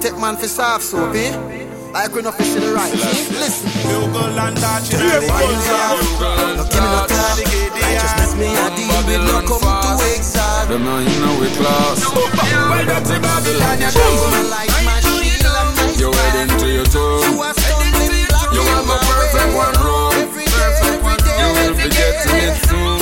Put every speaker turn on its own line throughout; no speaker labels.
take man for soft soap, eh? Like we no fish in the right, see? Listen.
Bugle and touch in the?
No give me no time. Righteousness me a deal with, no come to exalt.
Them not in our class.
Well, that's a Babylon, you know.
my life, my shield and my
You head into your
You are stumbling
You
in
have a perfect one room.
Every day,
You will be getting it soon.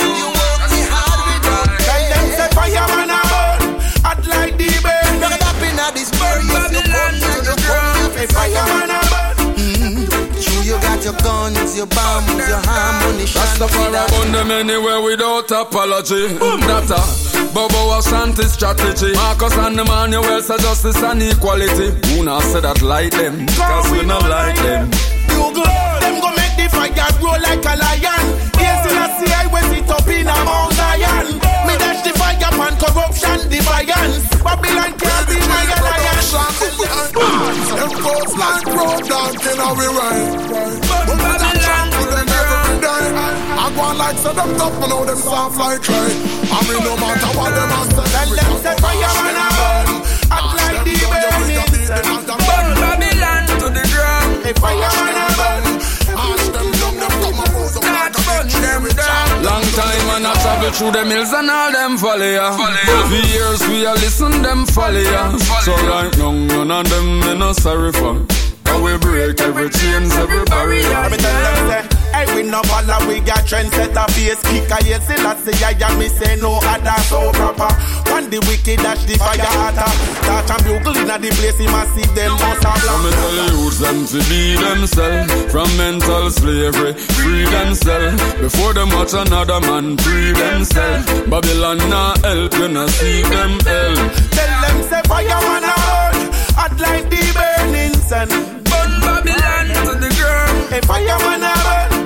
Guns, your bombs, your ammunition.
Rastafari burn them anywhere without apology. Mm. Data. Bobo was anti strategy. Marcus and Emmanuel say justice and equality. Who not say that like them? Cause we not like them.
Bugle, them go make the fire grow like a lion. Yes, in a sea, I will sit up in a Mount Zion. Me dash the fire upon corruption, defiance. Babylon can't be my alliance.
Them folks like road donkey now we ride.
But Babylon
To them every day. I go on like say them tough, but now them soft like clay. I mean no matter what them a say.
Tell them say fireman a burn, hot like the burning sun. Burn Babylon to the ground. Hey, fireman a
and
I travel through the mills and all them ya. For years we a listen them folly. So right now none of them me no sorry for. Cause we break every chains, every barrier.
Me tell them say, hey we no follow, we got trendsetter face kicker. Yes, still I say I and me say no other so proper. When the wicked dash the fire hotter, touch and bugle inna the place, he must see them must have
So me tell the youths them to be themselves From mental slavery, free themselves Before them watch another man free themselves Babylon not help, you not see them help
Tell them say fireman a burn, hot like the burning sun. Burn Babylon to the ground. Hey, fireman a burn, every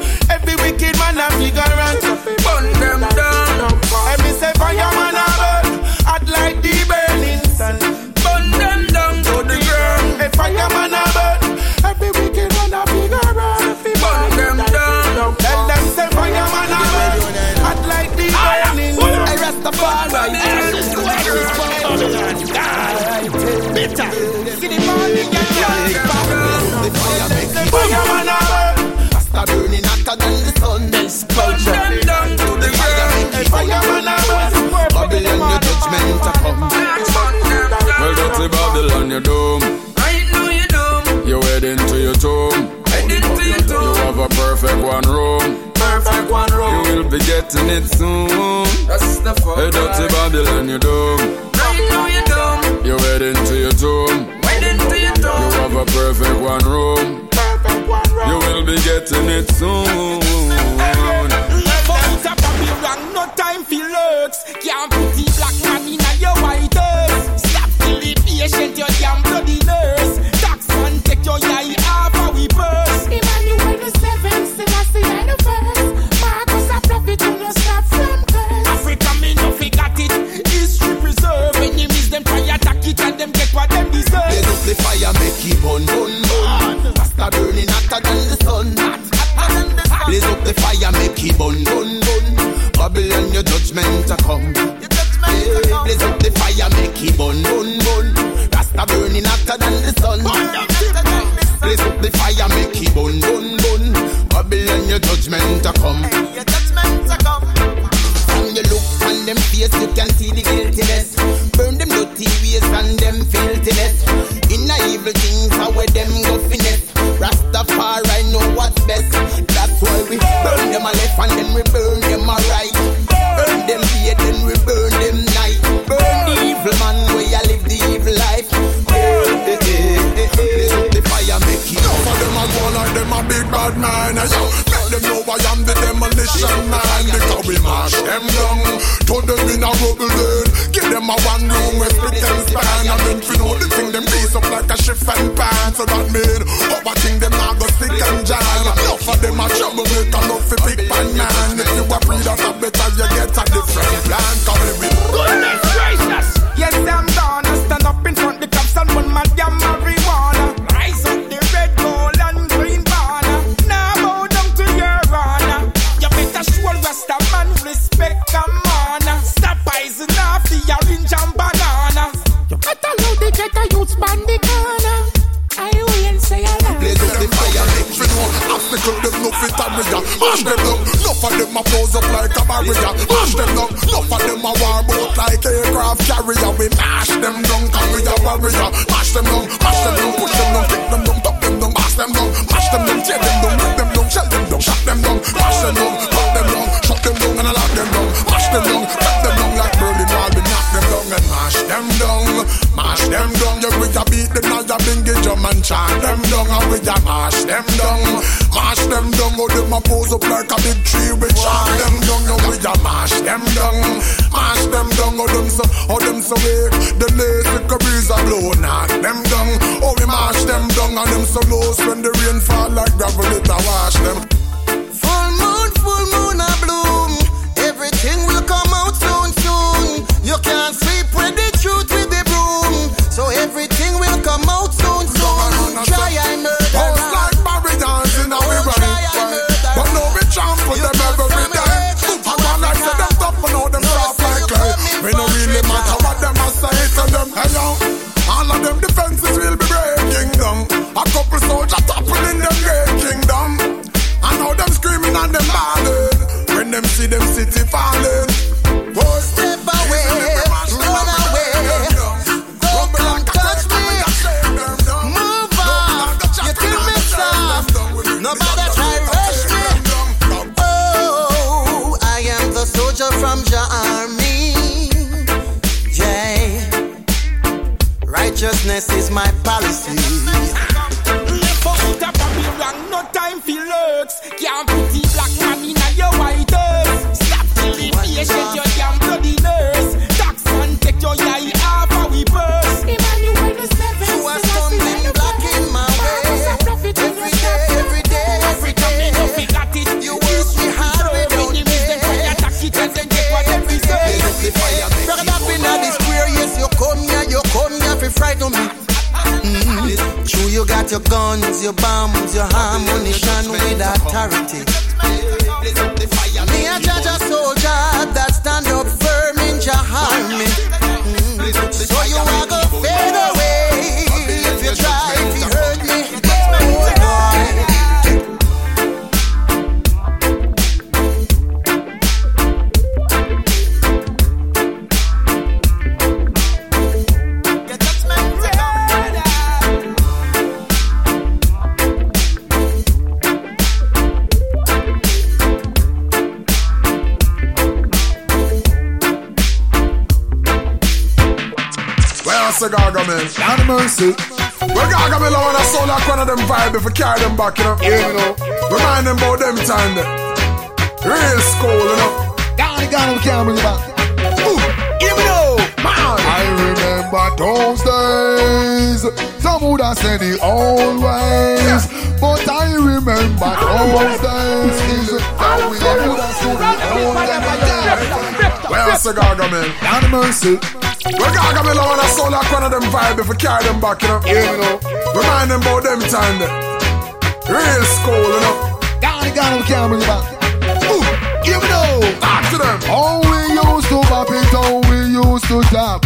wicked man a figure out. Burn them down. Hey, me say fireman a burn, hot like the burning sun. Burn them down to the ground. Hey, fireman a burn, every wicked man a figure out. Burn them down. Tell them say fireman a burn, hot like the ah, burning sun.
Hey, Rastafari.
Fireman a burn.
Rasta burning hotter than come.
Well dirty Babylon you doom
I know you know.
You head into your tomb
Heading to your tomb.
You have a perfect one room
Perfect one
room.
You
will be getting it soon
That's the fuck.
Hey dirty Babylon you doom
I know you know.
You head into your tomb
Heading to your tomb.
You have a perfect one room
Perfect one
room.
You
will be getting it soon
Fuck up a wrong, no time for. Can't put the black man in your white earth. Stop the patient, your damn bloody nurse. Tax man, take your eye
war boat like aircraft carrier. We mash them down, cause we a warrior. Mash them down, mash them down, push them down, kick them down, top them down, mash them down, mash them down, tear them down, rip them down, shell them down, shut them down, mash them down, pop them down, shut them down, and I lock them down, mash them down, cut them down like Berlin Wall. We knock them down and mash them down, mash them down. Yeah, we a beat the Naya Bingy drum and chant them down, and we a mash them down, mash them down. Oh, them a pose up like a big tree, we chant them down, and we a mash them down, mash them down. Oh, them so, oh, them so weak. The lazy breeze a blow, knock them down. Oh, we mash them down, and them so loose when the rain fall like gravel, it a wash them.
Full moon, full moon a bloom. Everything will come out soon, soon. You can't sleep with the truth with the broom. So everything
them screaming and them bawling when them see them city falling. Boy,
Step away, run away. Don't come touch me. Move on. You kill me soft. Nobody try rush me. Oh, I am the soldier from your army. Yeah. Righteousness is my policy.
Left out a Babylon, no time for lurks. Can't put the
Gargamel?
Down the mercy.
Well, Gargamel, I wanna sound like one of them vibe if we carry them back, you know.
Yeah, you know.
Remind them about them time there. Real school, you know.
Down the gun, we can't bring it back.
Ooh,
Hear me now.
talk to them.
How we used to pop it, how we used to talk.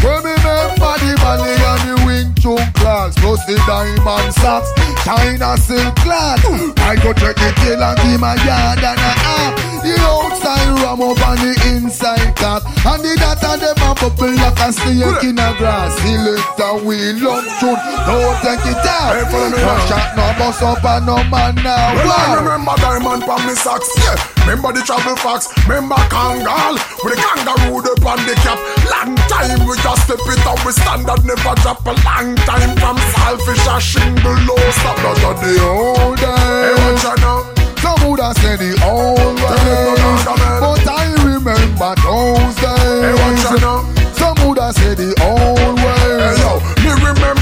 Clocks, diamond socks, China silk cloth. I go check the tail and give my yard and a half. The outside ram up on the inside cat. And the data them a bubble like a snake in a grass. Select a wheel up shoot, don't take it out.
Hey, follow me
No shot, no bust up and no man now.
Well, I remember diamond from me socks, yeah. Remember the travel fox, remember Kangol with the kangaroo the on the cap. Long time we just step it up, we standard never drop. A long time from selfish a shingle low stop. That's what the
old
Hey,
days.
what you know?
Some would have said the old
Tell them no, no,
ways,
come on.
but I remember those
Hey, what you
days.
know?
Some would have said the old
Hey
ways.
yo, me remember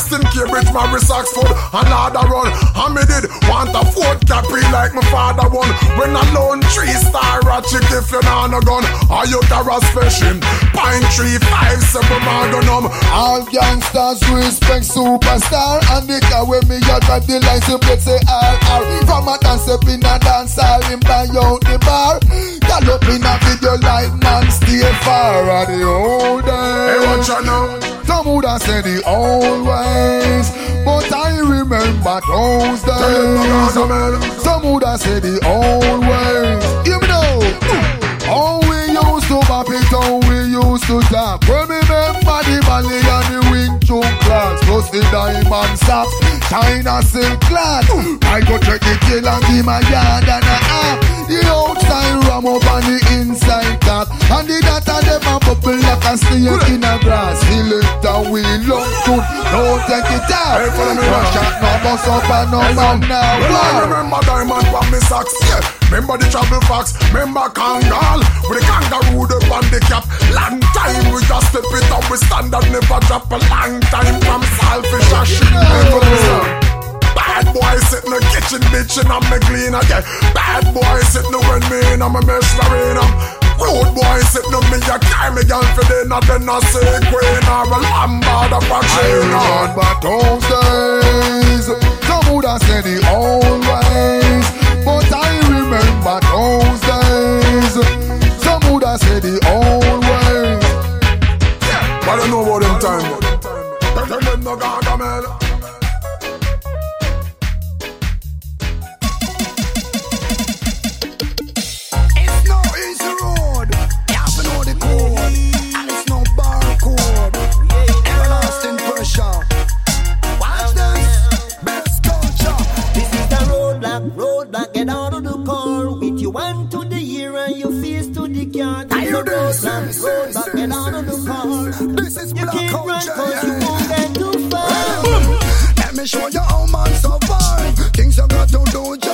I in Cambridge, Morris Oxford, another run. And me did want a Ford Capri like my father won. When a lone tree star a chick if you not no gun. Are you Taras fishing? Pine tree five seven magnum.
All gangsters respect superstar And the car when me a drive the license plate say RR From a dance up in a dance hall him buy out the bar Gal up in a video like man stay far Of the old
Hey, what you know?
Some would have said the old ways But I remember those
Tell them no, no,
days. Some would have said the old ways Hear me now Oh, we used to pop it, oh, we used to tap. Remember the valley and the Wing Chun class, plus the diamond socks, China silk clad. I go check the tail and give my yard and a half. The outside ram up on the inside top, and the data them a bubble like a snake in a out.
Hey, follow me now.
out, no bus up and no man now.
Well, I remember diamond from me socks, yeah. Remember the travel fox, remember Kangol With the kangaroo, the on the cap Long time we just step it up, we stand and never drop A long time from selfish as shit Never listen. Bad boy sit in the kitchen bitchin' and me clean again Bad boy sit in the when me in and me mesh marina Rude boy sit in me a carry me girl for dinner Then I say queen or a lamb or the
I remember those days. Some would have said the old ways, but I remember those days. Some would have said the old ways.
I don't know about them time Tell them no gaga
is
you
the
this,
roadblock,
this,
roadblock,
this,
get out of the car.
This is
You
black
can't run cause you won't get too far.
Let me show you how man survive. Things you got to do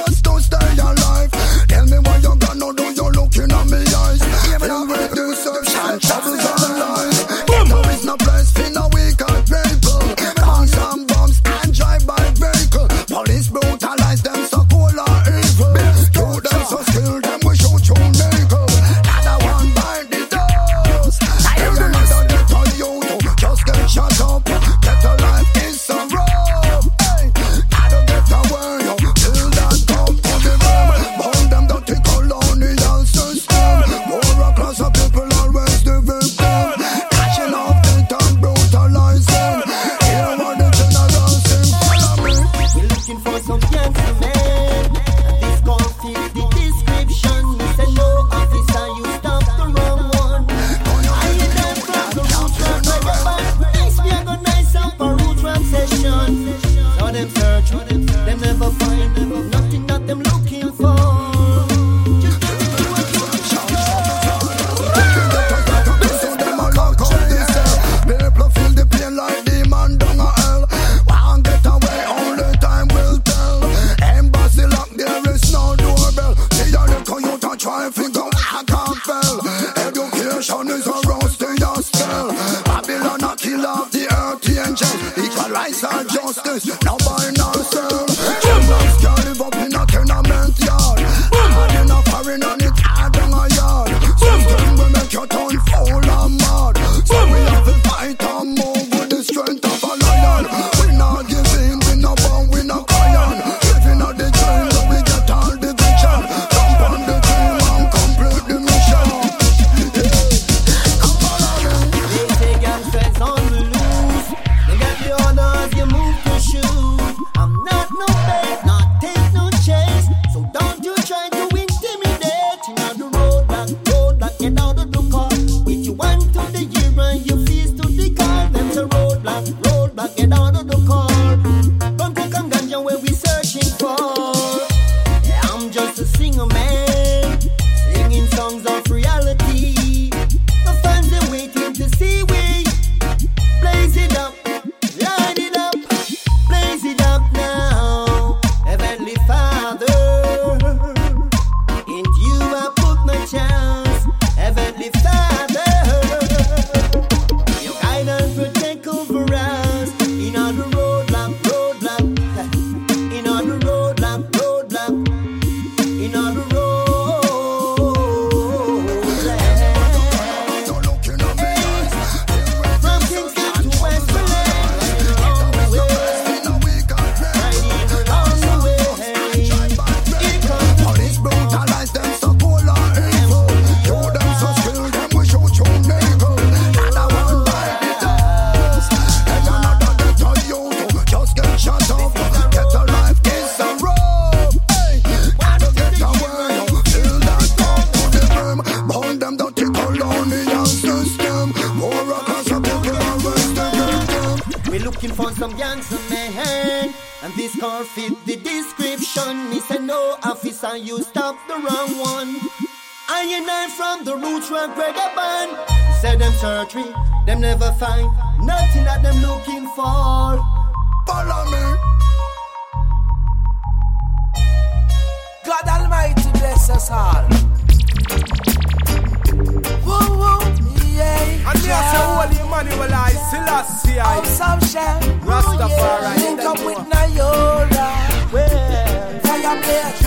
Selassie I
Some shell.
Rastafari.
Oh, link up with Nayora. Well, fire blaze.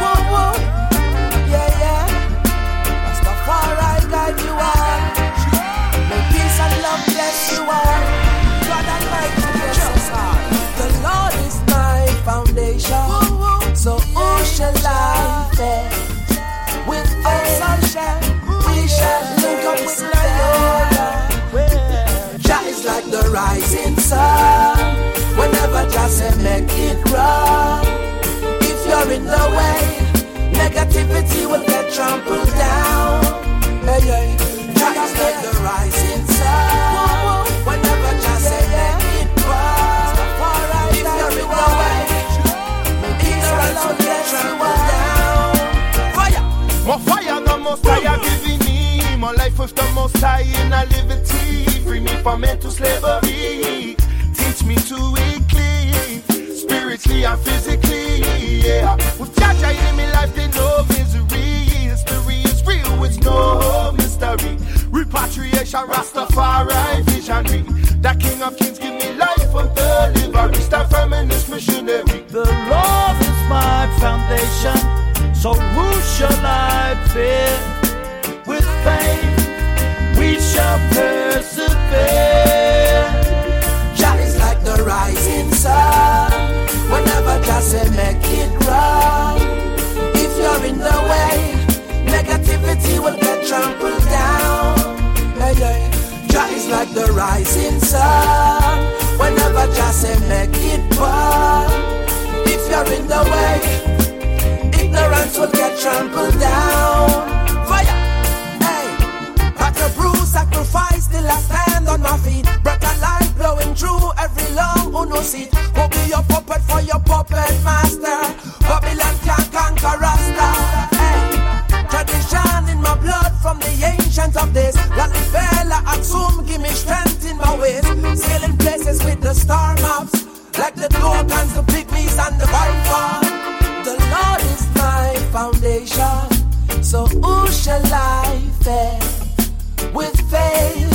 Woo woo, yeah yeah. Rastafari guide you all. May peace and love bless you all. God us all. The Lord is my foundation. So who shall I fear? With faith we shall link up with Nayola. Like the rising sun. Whenever say make it wrong. If you're in the way, negativity will get trampled down. Hey, hey. Like the rising sun. Whenever make it. If you're in the way, will get trampled down. Fire.
More fire most high giving me More life with the most high in a liberty Free me from mental slavery. Teach me to clean Spiritually and physically, yeah. With Jaja in me life there no misery. History is real, it's no mystery. Repatriation, Rastafari visionary. The King of Kings give me life of delivery. In this missionary.
The Lord is my foundation. So who shall I fear? With faith shall persevere.
Jah is like the rising sun. Whenever Jah say make it wrong. If you're in the way, negativity will get trampled down. Hey. Jah is like the rising master? Babylon can't conquer Rasta. Hey! Tradition in my blood from the ancients of days. Lalifela Atsum, give me strength in my ways. Sailing places with the star maps. Like the Gorgons, the pygmies, and the Viper. The Lord is my foundation. So who shall I fear? With faith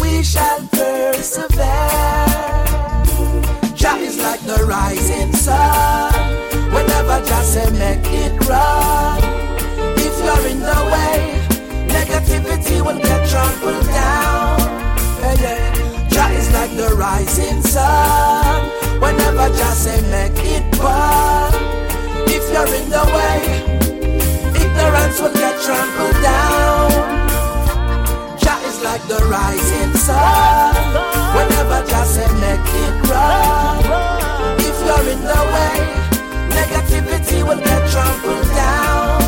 we shall persevere. Jah is like the rising sun. Jah say make it run. If you're in the way, negativity will get trampled down. Hey, yeah. Jah is like the rising sun. Whenever Jah say make it burn. If you're in the way, ignorance will get trampled down. Jah is like the rising sun. Whenever Jah say make it run. If you're in the way, negativity will get trampled down.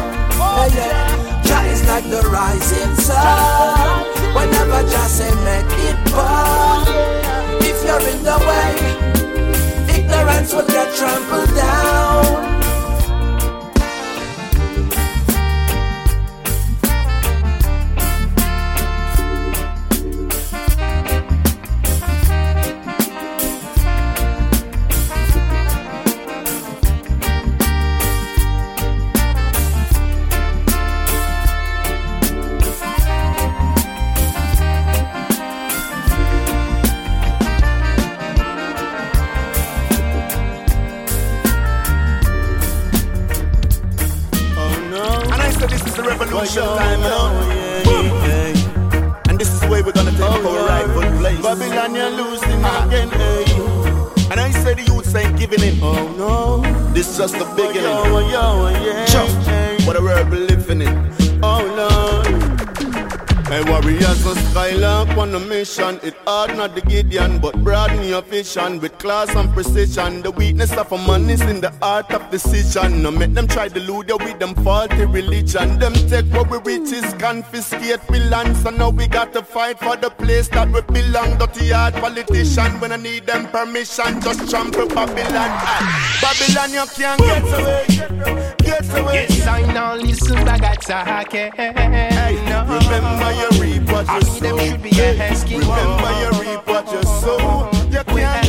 Hey, yeah. Jah is like the rising sun. Whenever Jah say make it burn. If you're in the way, ignorance will get trampled down.
With class and precision. The weakness of a man is in the art of decision. No make them try to lure you with them faulty religion. Them take what we riches, confiscate we land. So now we got to fight for the place that we belong. Dirty hard politician, when I need them permission, just trample Babylon. Babylon, you can't get away. Get away.
Yes, I know, listen, I got to hack it.
Hey, remember you reap what you sow.
them should be asking.
Remember you reap what you sow.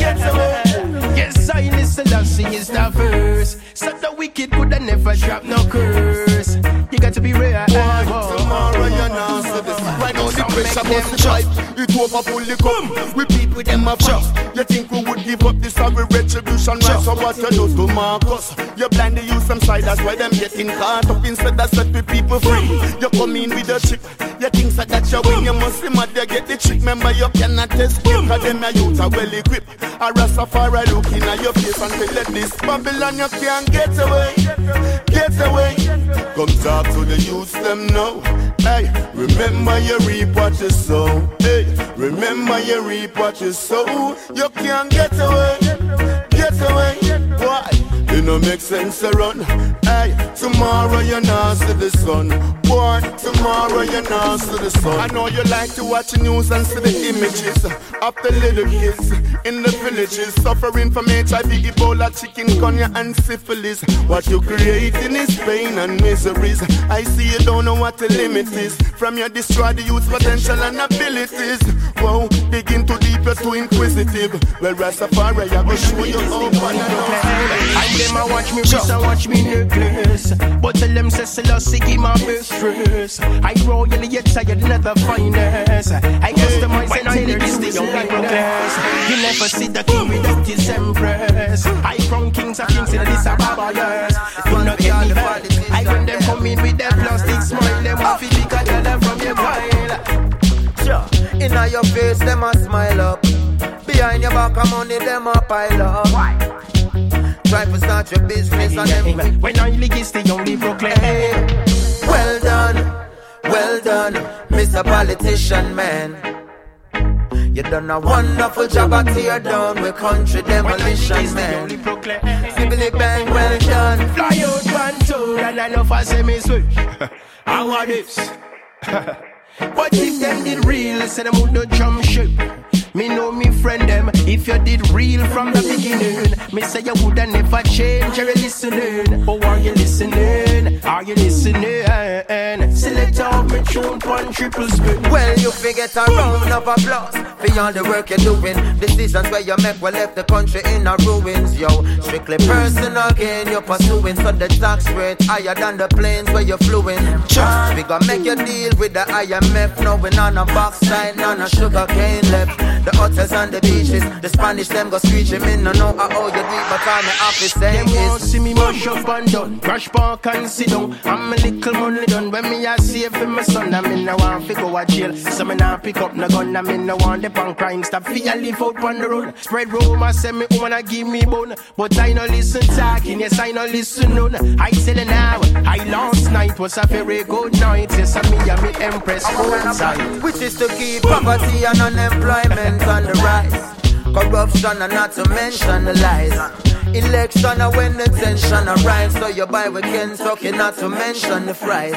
Can't get away.
Yes, I listen, Selassie is the verse. So the wicked could have never drop no curse. You got to be real.
Tomorrow you're not so this Right the pressure must drive It over the cup. We with them a trust You think we would give up this sorry retribution right So what you do to Marcus? You blind the use them side That's why them getting caught up. Instead of set the people free. You come in with a chip. You think so that you win You must see mad you get the trick. Remember you cannot escape Cause them your youth are well equipped. A Rastafari looking at your face And tell you this. Babylon you can't get away. Get away. Come talk to the youth them now Hey, remember your reap what you sow. Hey, remember you reap what you sow. You can't get away Get away. Why? It no make sense to run. Hey, tomorrow you're not see the sun. Boy, tomorrow you're not see the sun. I know you like to watch the news and see the images of the little kids in the villages suffering from HIV, Ebola, chicken, chikungunya, and syphilis. What you're creating is pain and miseries. I see you don't know what the limit is. From your destroy the youth's potential and abilities. Whoa, digging too deep, you're too inquisitive. Well, Rastafari, I will show you how.
And them a watch me wrist and watch me necklace But tell them say Selassie give my best dress I royally yet tired never finest. I customize and tailor this the only class You never see the king without his empress I crown kings and kings in this a yes You not get me back I when them come in with their plastic smile Them off it because tell them from your pile
Sure, inna your face them a smile up. Behind your back of money them a pile up. Try to start your business and them
When I league is the only proclaim
Well done, well done, Mr. Politician Man you done a wonderful job at tear down with country demolition man. Sibbly bang, well done.
Fly out one tour and I know for say me switch. How are this? What if them did real? Say them would not jump ship. Me know me friend them. If you did real from the beginning, me say you woulda never change. Are you listening? Oh, are you listening? Are you listening? Select out me tune one triple spin.
Well, you forget a round of applause for all the work you're doing. The decisions where you make will left the country in a ruins, yo. Strictly personal gain you're pursuing, so the tax rate higher than the planes where you're fluing. Just we gonna make you deal with the IMF, knowing on a box side, none of sugar cane left. The hotels and the beaches, the Spanish them go screeching. Me no know how you it, but I'm the office saying
Them won't see me mash up and done, crash park and sit down. I'm a little money done when me a save for my son. I mean I want to go a jail, so me nah pick up no gun. I mean I want the punk crime stop. Feel live out on the road, spread rumors say me wanna give me bone, but I no listen talking. Yes I no listen none. I tell you now, I last night was a very good night. Yes I me and me empress outside,
which is to keep poverty and unemployment on the rise. Corruption and not to mention the lies. Election and when the tension arise, so you buy with Kentucky, not to mention the fries.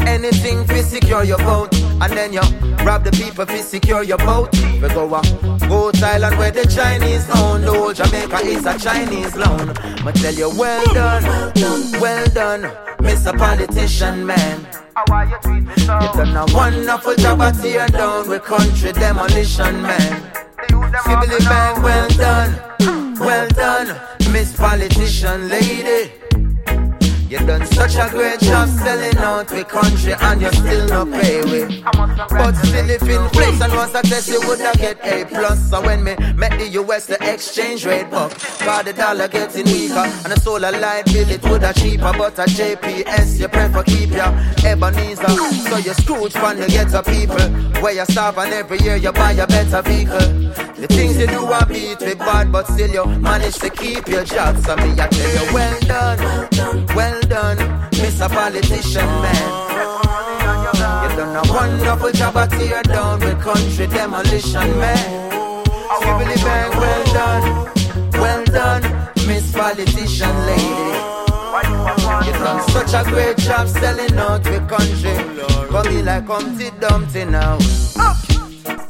Anything to secure your vote, and then you rob the people to secure your vote. We go up, go Thailand where the Chinese own, whole Jamaica is a Chinese loan. I tell you, well done, well done, Mr. Politician Man. You done a wonderful job at tear down with country demolition man. Sibbly bang, well done, well done, Miss Politician Lady. You done such a great job selling out the country and you still not pay we. But still if inflation was a test you woulda get A plus. So when me met the US the exchange rate buck, cause the dollar getting weaker and the solar light bill it woulda cheaper. But a JPS you prefer keep your Ebenezer. So you Scrooge fund you get people where you starve and every year you buy a better vehicle. The things you do are beat me bad, but still you manage to keep your job. So me, I tell you, well done, well done, Mr. Politician Man. You done a wonderful job at tear down the country demolition man. Skibble bang, well done, well done, Miss Politician Lady. You done such a great job selling out the country. Come here like Humpty Dumpty now. Ah,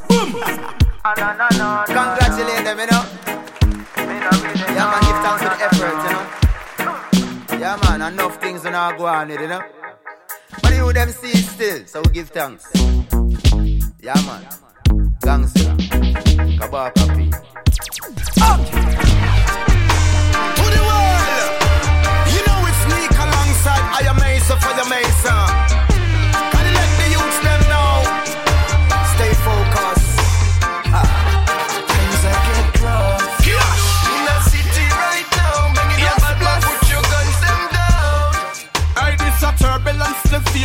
boom. Congratulate them, you know. Yeah, man, give thanks for the effort, you know. Yeah, man, enough things when I go on you know. But you them see it still, so we give thanks. Yeah, man. Gangster. Kabaka P.
Up! To the world! You know it's Nick alongside I am Mesa for the Mesa.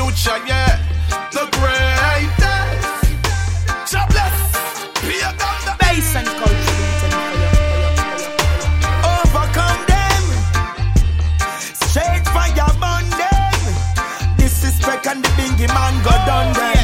future, yeah. The greatest. Jobless. Peer down
the base and culture.
Overcome them. Straight fire burn them. Disrespect and the bingy man go down there.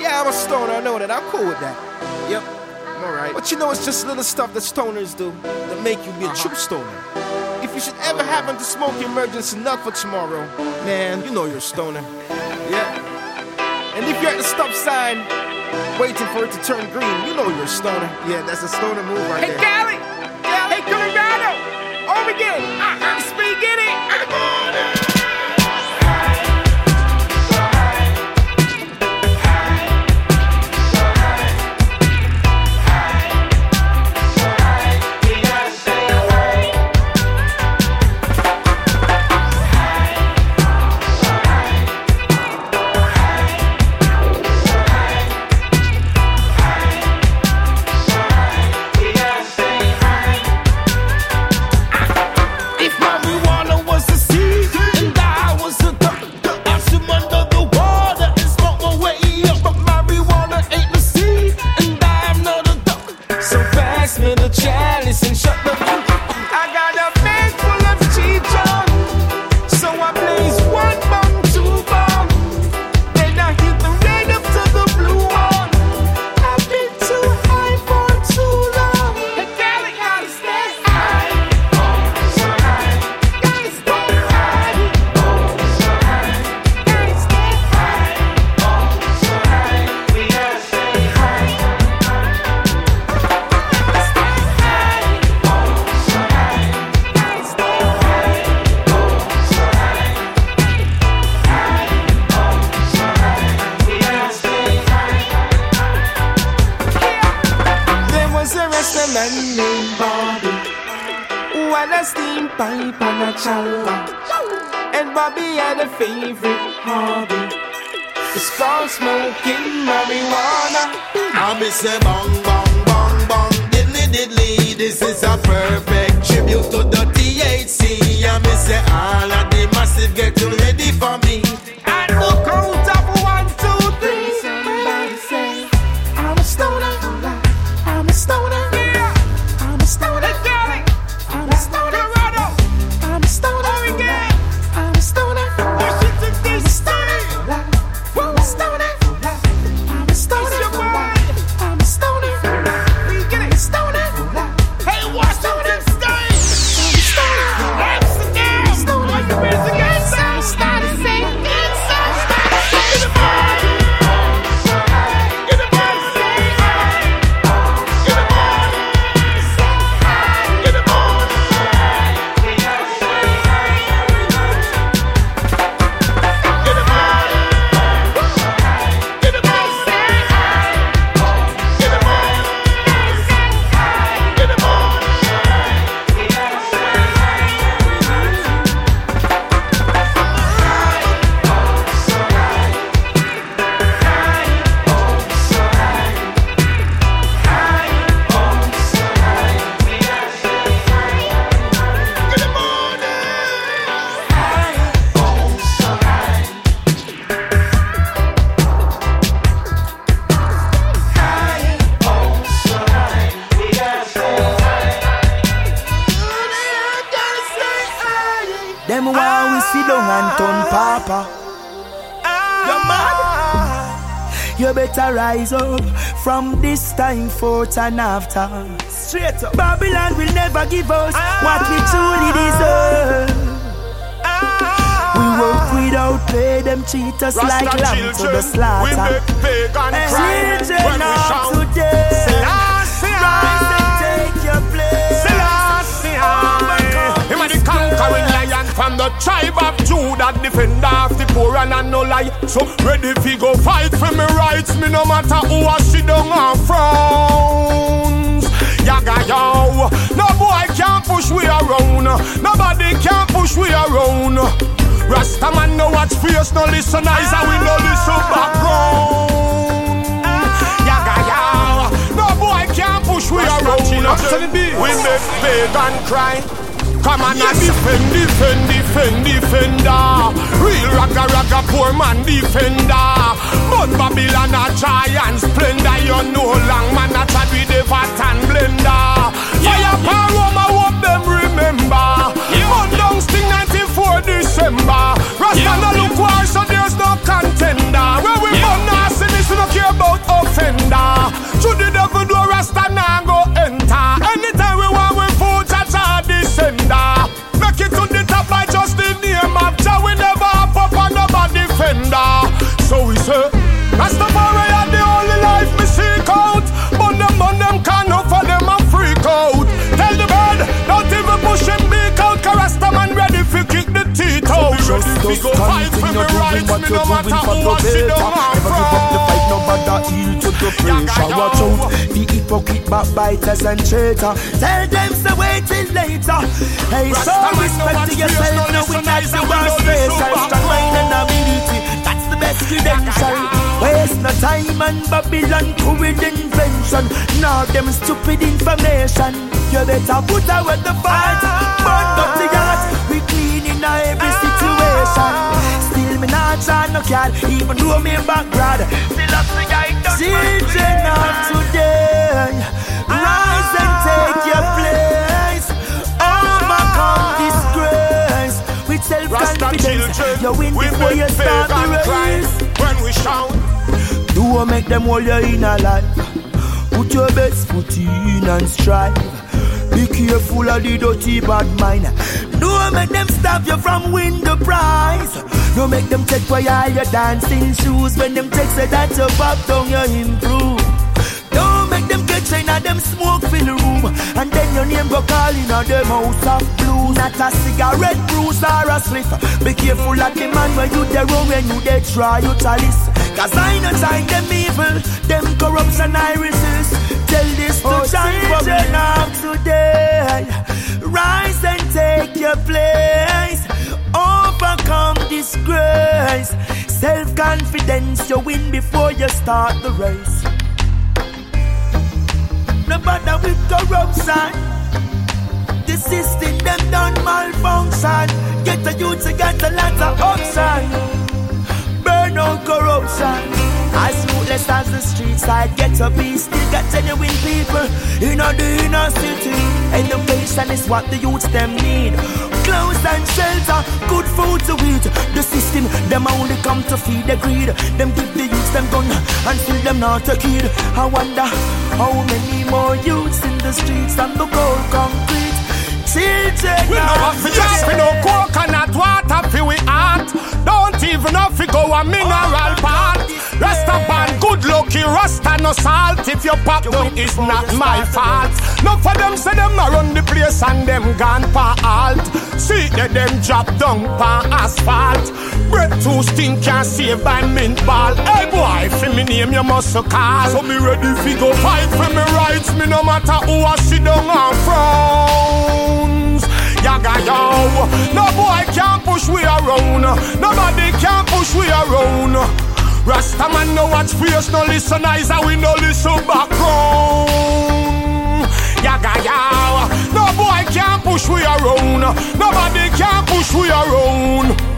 Yeah,
I'm a stoner, I know that. I'm cool with that. Yep, I'm alright. But you know, it's just little stuff that stoners do that make you be a true stoner. If you should ever happen to smoke your emergency nut for tomorrow, man, you know you're a stoner. Yeah. And if you're at the stop sign waiting for it to turn green, you know you're a stoner. Yeah, that's a stoner move right there.
Hey,
there.
Gally! Hey, Colorado! Over again! Uh-huh.
Pipe and a chalwa. And Bobby had a favorite hobby. It's called smoking marijuana.
I miss a bong bong bong bong diddly diddly. This is a perfect tribute to the THC. I miss a all of the massive get ready for me.
And the count of one,
turn papa. You mad? You better rise up from this time forth and after.
Straight up.
Babylon will never give us what we truly ah. deserve. Ah. We work without pay,
them cheat us Rasta like lamb to the slaughter.
We make pagan
hey,
cry when we shout.
today.
Ah. Tribe of Judah, defender of the poor and a no lie. So ready fi go fight for me rights, me no matter who I sit down and frowns. Yaga yo, no boy can push we around, nobody can push we around. Rasta man no watch face, no listen eyes, and we no listen background. Yaga yo, no boy can push we around. We make pagan cry. Come on and defend, defend, defend, defender. Real ragga ragga poor man defender. But Babylon a giant splendor. You know long man a chat with the fat and blender. Fire power Roma hope them remember. Mud down sting 94 December. Rasta no look war so there's no contender. Where we burn now see this no care about offender. To the devil do Rasta now go enter. Rastafari are the only life we seek out. But them, but them can't for them and freak out. Tell the bird, don't even push him beak out. Cause Rasta man ready for kick the teeth out.
Just
Ready fi go fight for me rights. Me no matter who I sit down and
Never give up the fight, no matter heal to the pressure. Watch out, the hypocrite backbiters and traitor. Tell them to wait till later. Hey, so respect to yourself, knowing that the worst face. Strong mind and ability, that's the best credential. Waste no time and Babylon current invention. Nor them stupid information. You better put away the fight, burn up the yard. We clean in every situation. Still me not try no cat, even though me background. Still up the guy. Children of today, rise and take your place. Overcome disgrace with self-confidence. You win before you start the race.
When we shout,
Do make them hold you in a life. Put your best foot in and strive. Be careful of the dirty bad mind. Don't make them stop you from win the prize. Don't make them take away all your dancing shoes. When them take say that you pop down, you. Don't make them get in a them smoke fill room. And then your name go call in a them house of blues. Not a cigarette bruise or a spliff. Be careful of the man when you the when you they try you chalice. Cause I know time them evil, them corruption I resist. Tell this to Oh, children of today. Rise and take your place. Overcome disgrace. Self confidence, you win before you start the race. No bother with corruption. The system them done malfunction. Get the youth to get a lot of option. Out corruption. As ruthless as the street side get to be, still got genuine people in the inner city. Education is what the youths them need. Clothes and shelter, good food to eat. The system, them only come to feed the greed. Them give the youths them gun and still them not a kid. I wonder how many more youths in the streets and the cold concrete. Children,
we know
are
what fi just we no coconut water fi we heart. Don't even know fi go a mineral part. Rasta band good lucky, Rasta no salt. If you pop down, it's not my fault. No for them say them a run the place and them gone pa halt. See that them drop down pa asphalt. Bread too stink can't save by mint ball. Hey boy, fi me name you must call. So me ready fi go fight for me rights. Me no matter who I sit down and frowns. Yaga yo, no boy can push we around. Nobody can push we around. Rasta man no watch face, no listen eyes, and we no listen background. Yaga yo, no boy can push we around. Nobody can push we around.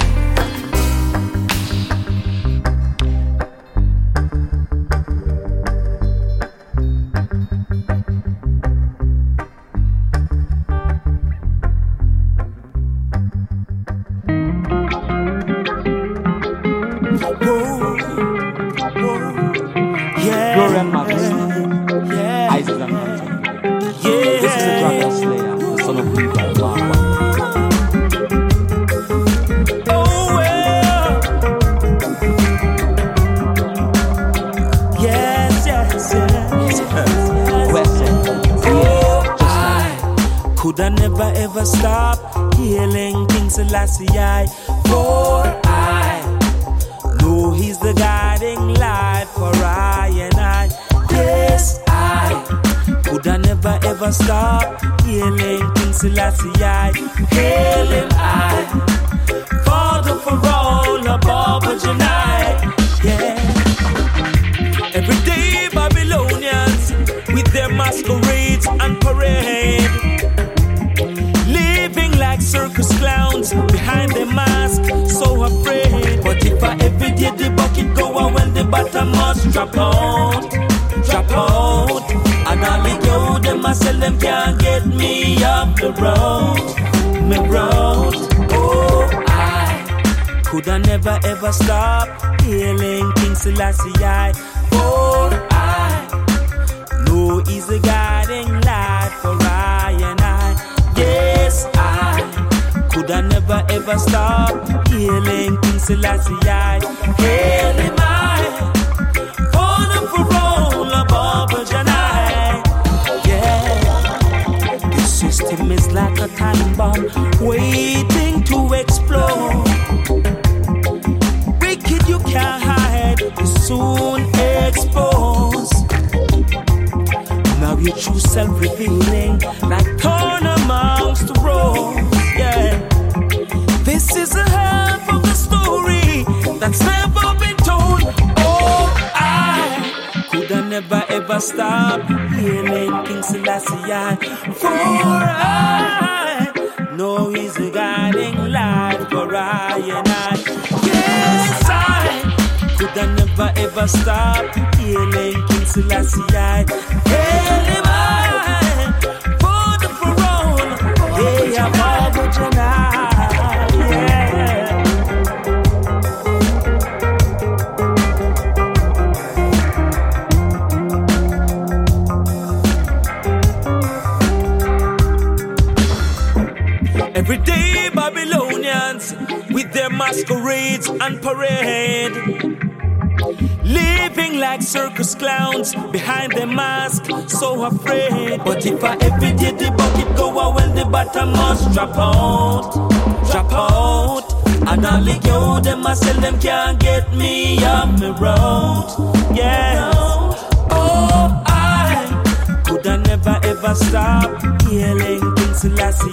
Ever stop healing King Selassie. For I know He's the guiding light for I and I. Yes, I could I never ever stop healing King Selassie I. Hail Him I. Father for all above Janai. Yeah. Every day Babylonians with their masquerades and parade. Behind the mask, so afraid. But if I every day the bucket go out when the bottom must drop out, drop out. And all the yo, them I sell them can't get me off the road, me road. Oh, I could I never ever stop healing King Selassie I. For I know He's the guiding light for I I never ever stop healing King Selassie I. Hail Him I, for the parole above Janai. Yeah, the system is like a time bomb waiting to explode. Wicked you can't hide, is soon exposed. Now your true self revealing like this is a half of the story that's never been told. Oh, I could I never ever stop healing King Selassie I. For I know He's the guiding light for I and I. Yes, I could I never ever stop healing King Selassie Every day Babylonians with their masquerades and parade. Living like circus clowns behind their mask, so afraid. But if I every day the bucket go out when the bottom must drop out, drop out. And all the yo, them I sell them can't get me off the road. Yeah. Never ever stop healing King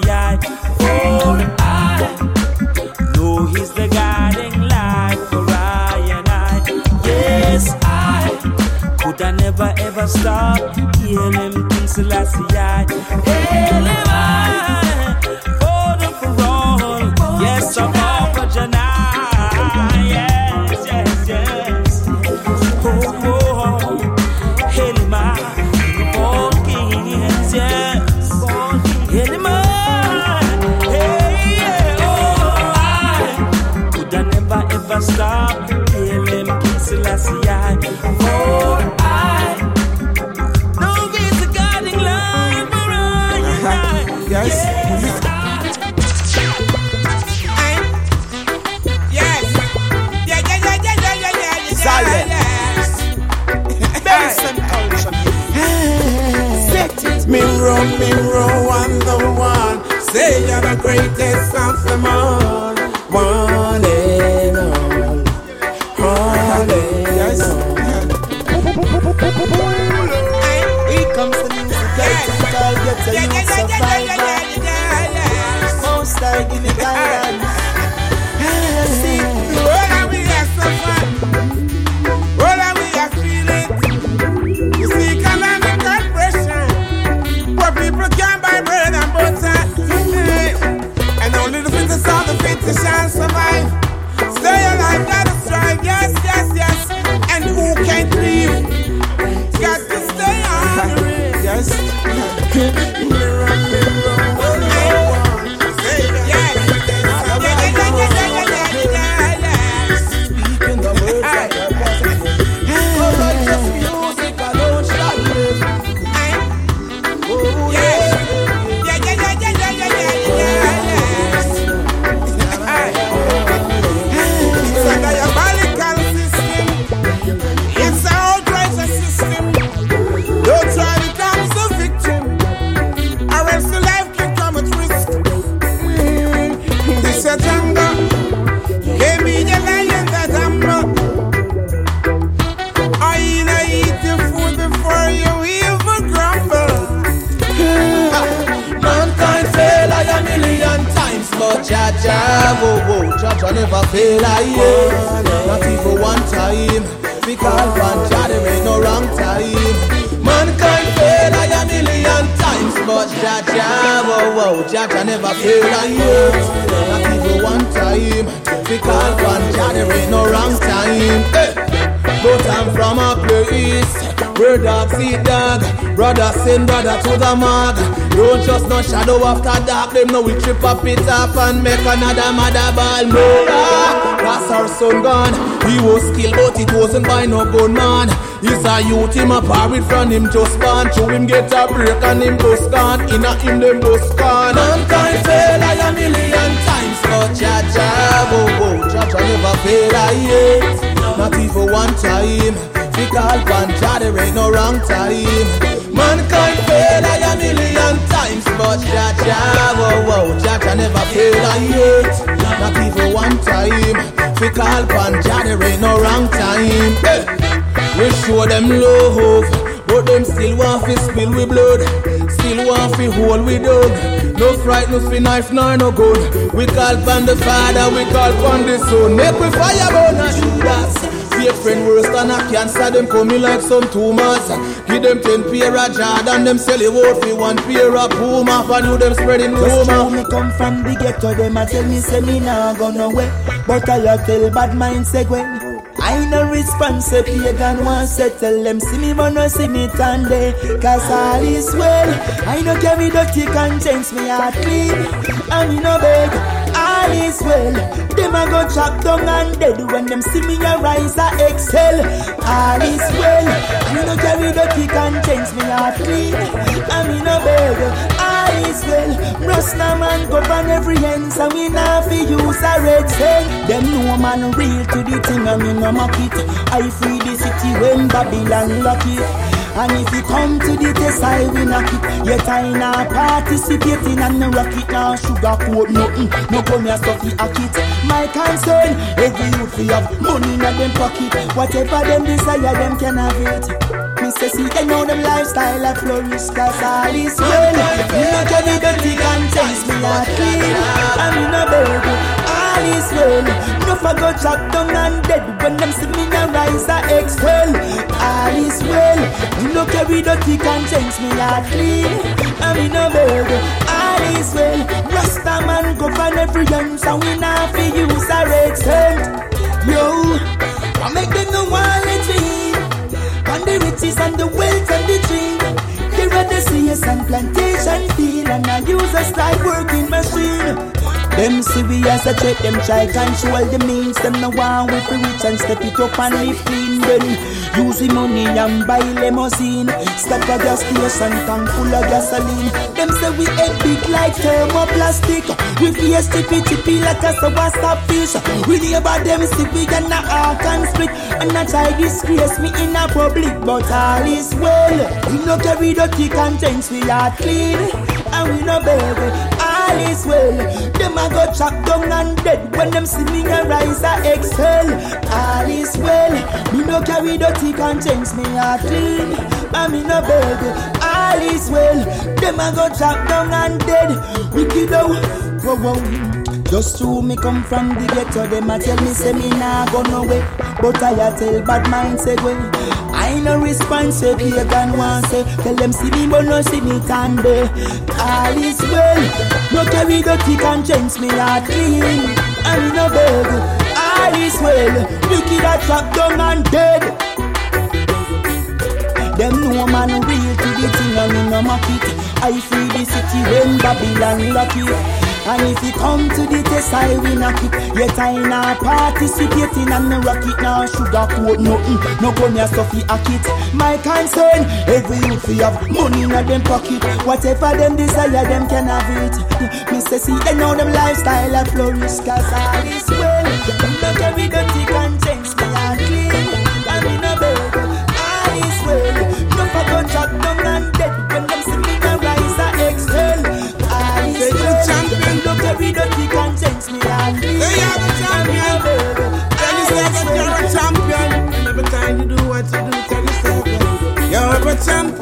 I. For I know He's the guiding light for I and I. Yes, I could I never ever stop healing King Selassie I. Him I for the parole. Yes, I'm
dogs dog. Brother send brother to the mark. Don't just no shadow after dark. Them know we trip up it up and make another mother ball. No, that's our son gone. He was killed, but it wasn't by no gunman. He's a youth, him a parrot from him just born. To him get a break and him just gone. In a him them just gone. Mankind fail I a million times, but Jah oh, oh, Jah, whoa whoa, Jah Jah never fail I yet. Not even one time. Call one Jah, there ain't no wrong time. Mankind fail I a million times, but Jah Jah, whoa whoa, Jah Jah never fail I yet. Not even one time. We call one Jah, there ain't no wrong time. We show them love, but them still want to spill with blood. Still want to hold with dog. No fright, no fi knife, nor no gun. We call upon the Father, we call upon the Son. Make we fire burn shoot us. Friend worse than a cancer, them coming like some tumors. Give them ten pair of Jordan, them sell it out for one pair of Puma. For you them spreading rumor.
me come from the ghetto, them a tell me say me nah go nowhere. But I a tell bad mind segue. I no response, a pagan want settle them See me but no see me Sunday Cause all is well I no carry dirty conscience, me heart clean And me no beg, all is well Them a go chop down and dead When them see me a rise, I excel. All is well Me no carry dirty conscience, me heart clean. And me no beg, all is well Rasta man govern every end So me nah fi use a red cell. Them know man real to the thing And me no mock it. I free the city when Babylon lock it and if you come to the test, I will knock it. Yet I not participating and no rocket now sugar coat nothing. No come here stuff the hack it. My concern, every youth we have money in them pocket. Whatever them desire, them can have it. Me say see they know them lifestyle a flourish Cause all is well Me no carry dirty conscience Me a clean And me no beg All is well No for go chop down and dead. When them see me no rise I excel All is well. Me no carry dirty conscience Me a clean. And me no beg. All is well. Rasta man govern every young So we not fi use a red cent Yo. I make them no want let me. And the riches and the wealth and the dream. Here are the seas and plantation field, and I use a style working machine. Them as a threat, them try control the means. Them no want we free rich and step it up and live clean. Then use the money and buy limousine. Stop a gas station, tank full of gasoline. Them say we head big like thermoplastic. We face tippy tippy like a stop fish. We neighbor them see we gonna arc and split. And I try disgrace me in a public, but all is well. We no carry dirty contents, we are clean. And we no beg, is well. Them a go chop down and dead when them see me a rise a excel. All is well. Me no carry dirty conscience, me a clean. And me no beg. All is well. Them a go chop down and dead. Wicked out. Whoa, whoa. Just to me come from the ghetto, them a tell me say me nah go nowhere. But I a tell bad mind say well. I no response eh, say pagan want say eh. Tell them see me but no see me tande All is well. No carry dirty conscience me heart clean. And no beg. All is well. Wicked a trap down and dead. Them know man real to the thing and me no mock it. I free the city when Babylon lock it and if you come to the test, I will knock it. Yet I not participating and no rocket now sugar coat nothing. No come here stuffy hack it. My concern, every youth we have money in them pocket. Whatever them desire, them can have it. Say see they know them lifestyle a flourish, cause all is well.
That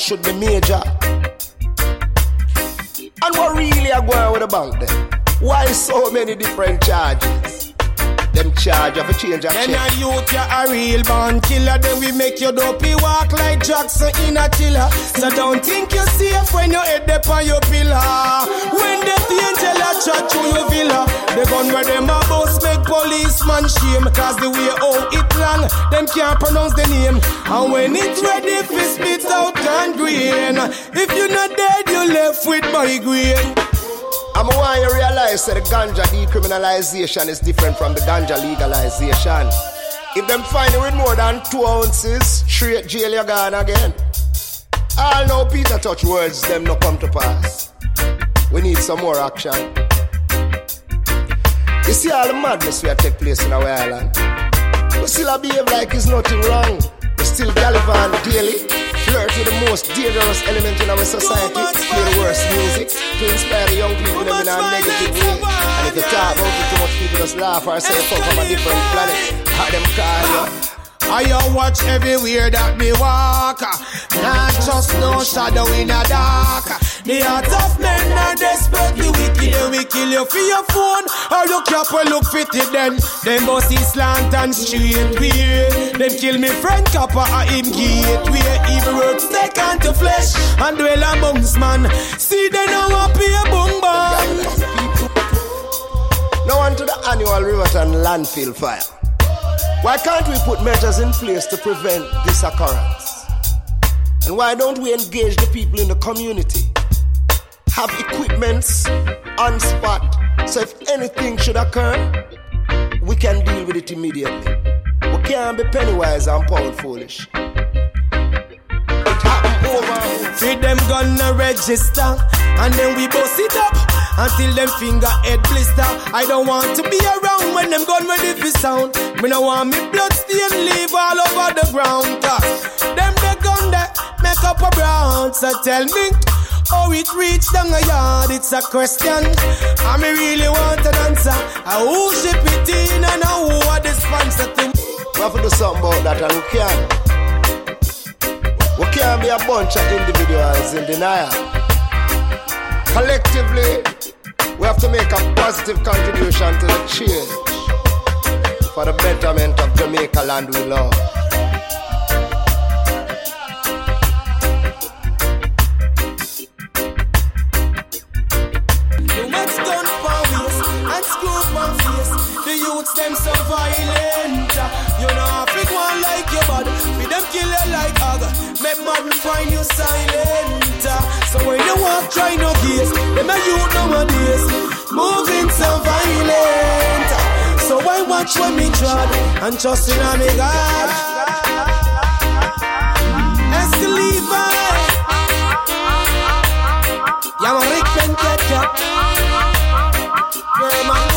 should be major. Charge of a change
Then
check.
a youth, you a real born killer. Then we make your dopey walk like Jackson in a chiller. So don't think you're safe when you head up on your pillar. When the angel a chat to your villa, the gun where them a bust make policeman shame. Cause the way how it long, them can't pronounce the name. And when it's ready, fi spit out gangrene. If you're not dead, you're left with migraine.
I'm want you realize that the ganja decriminalization is different from the ganja legalization. If them find you with more than two ounces, straight jail you gone again. All know Peter touch words, them no come to pass. We need some more action. You see all the madness where take place in our island. We still behave like it's nothing wrong. We still gallivant daily, with the most dangerous element in our society, play the worst music to inspire the young people them in a negative way. And if you talk about it too much, people just laugh or say come from a different planet. How them call you?
I watch everywhere that me walk. Not just no shadow in a dark. The heart of men are desperately wicked. They will kill you for your phone or your cap will look fitted then. Them his slant and straight way. Them kill me friend copper or him gateway. Evil works take onto flesh and dwell amongst man. See they now happy a boom bang.
Now on to the annual Riverton landfill fire. Why can't we put measures in place to prevent this occurrence? And why don't we engage the people in the community? Have equipments on spot so if anything should occur, we can deal with it immediately. We can't be penny wise and pound foolish. It over.
Feed them gonna register and then we bust it up until them finger head blister. I don't want to be around when them gun ready for sound. Me no want me blood stain leave all over the ground. Cause them the gun that make up a brown. So tell me. how it reach down a yard, it's a question. I me really want an answer. I who ship it in and I who are the sponsor to
We have to do something about that and we can't. We can't be a bunch of individuals in denial. Collectively, we have to make a positive contribution to the change for the betterment of Jamaica land we love.
Them so violent. You know it one like your body, we them kill you like hog. Make man find you silent. So when you walk, try no gaze. Them a youth nowadays, moving so violent. So I watch when me trod and trust in a me God. Escaliva. Yeah, I'm a Rick Pentecost. Yeah, man.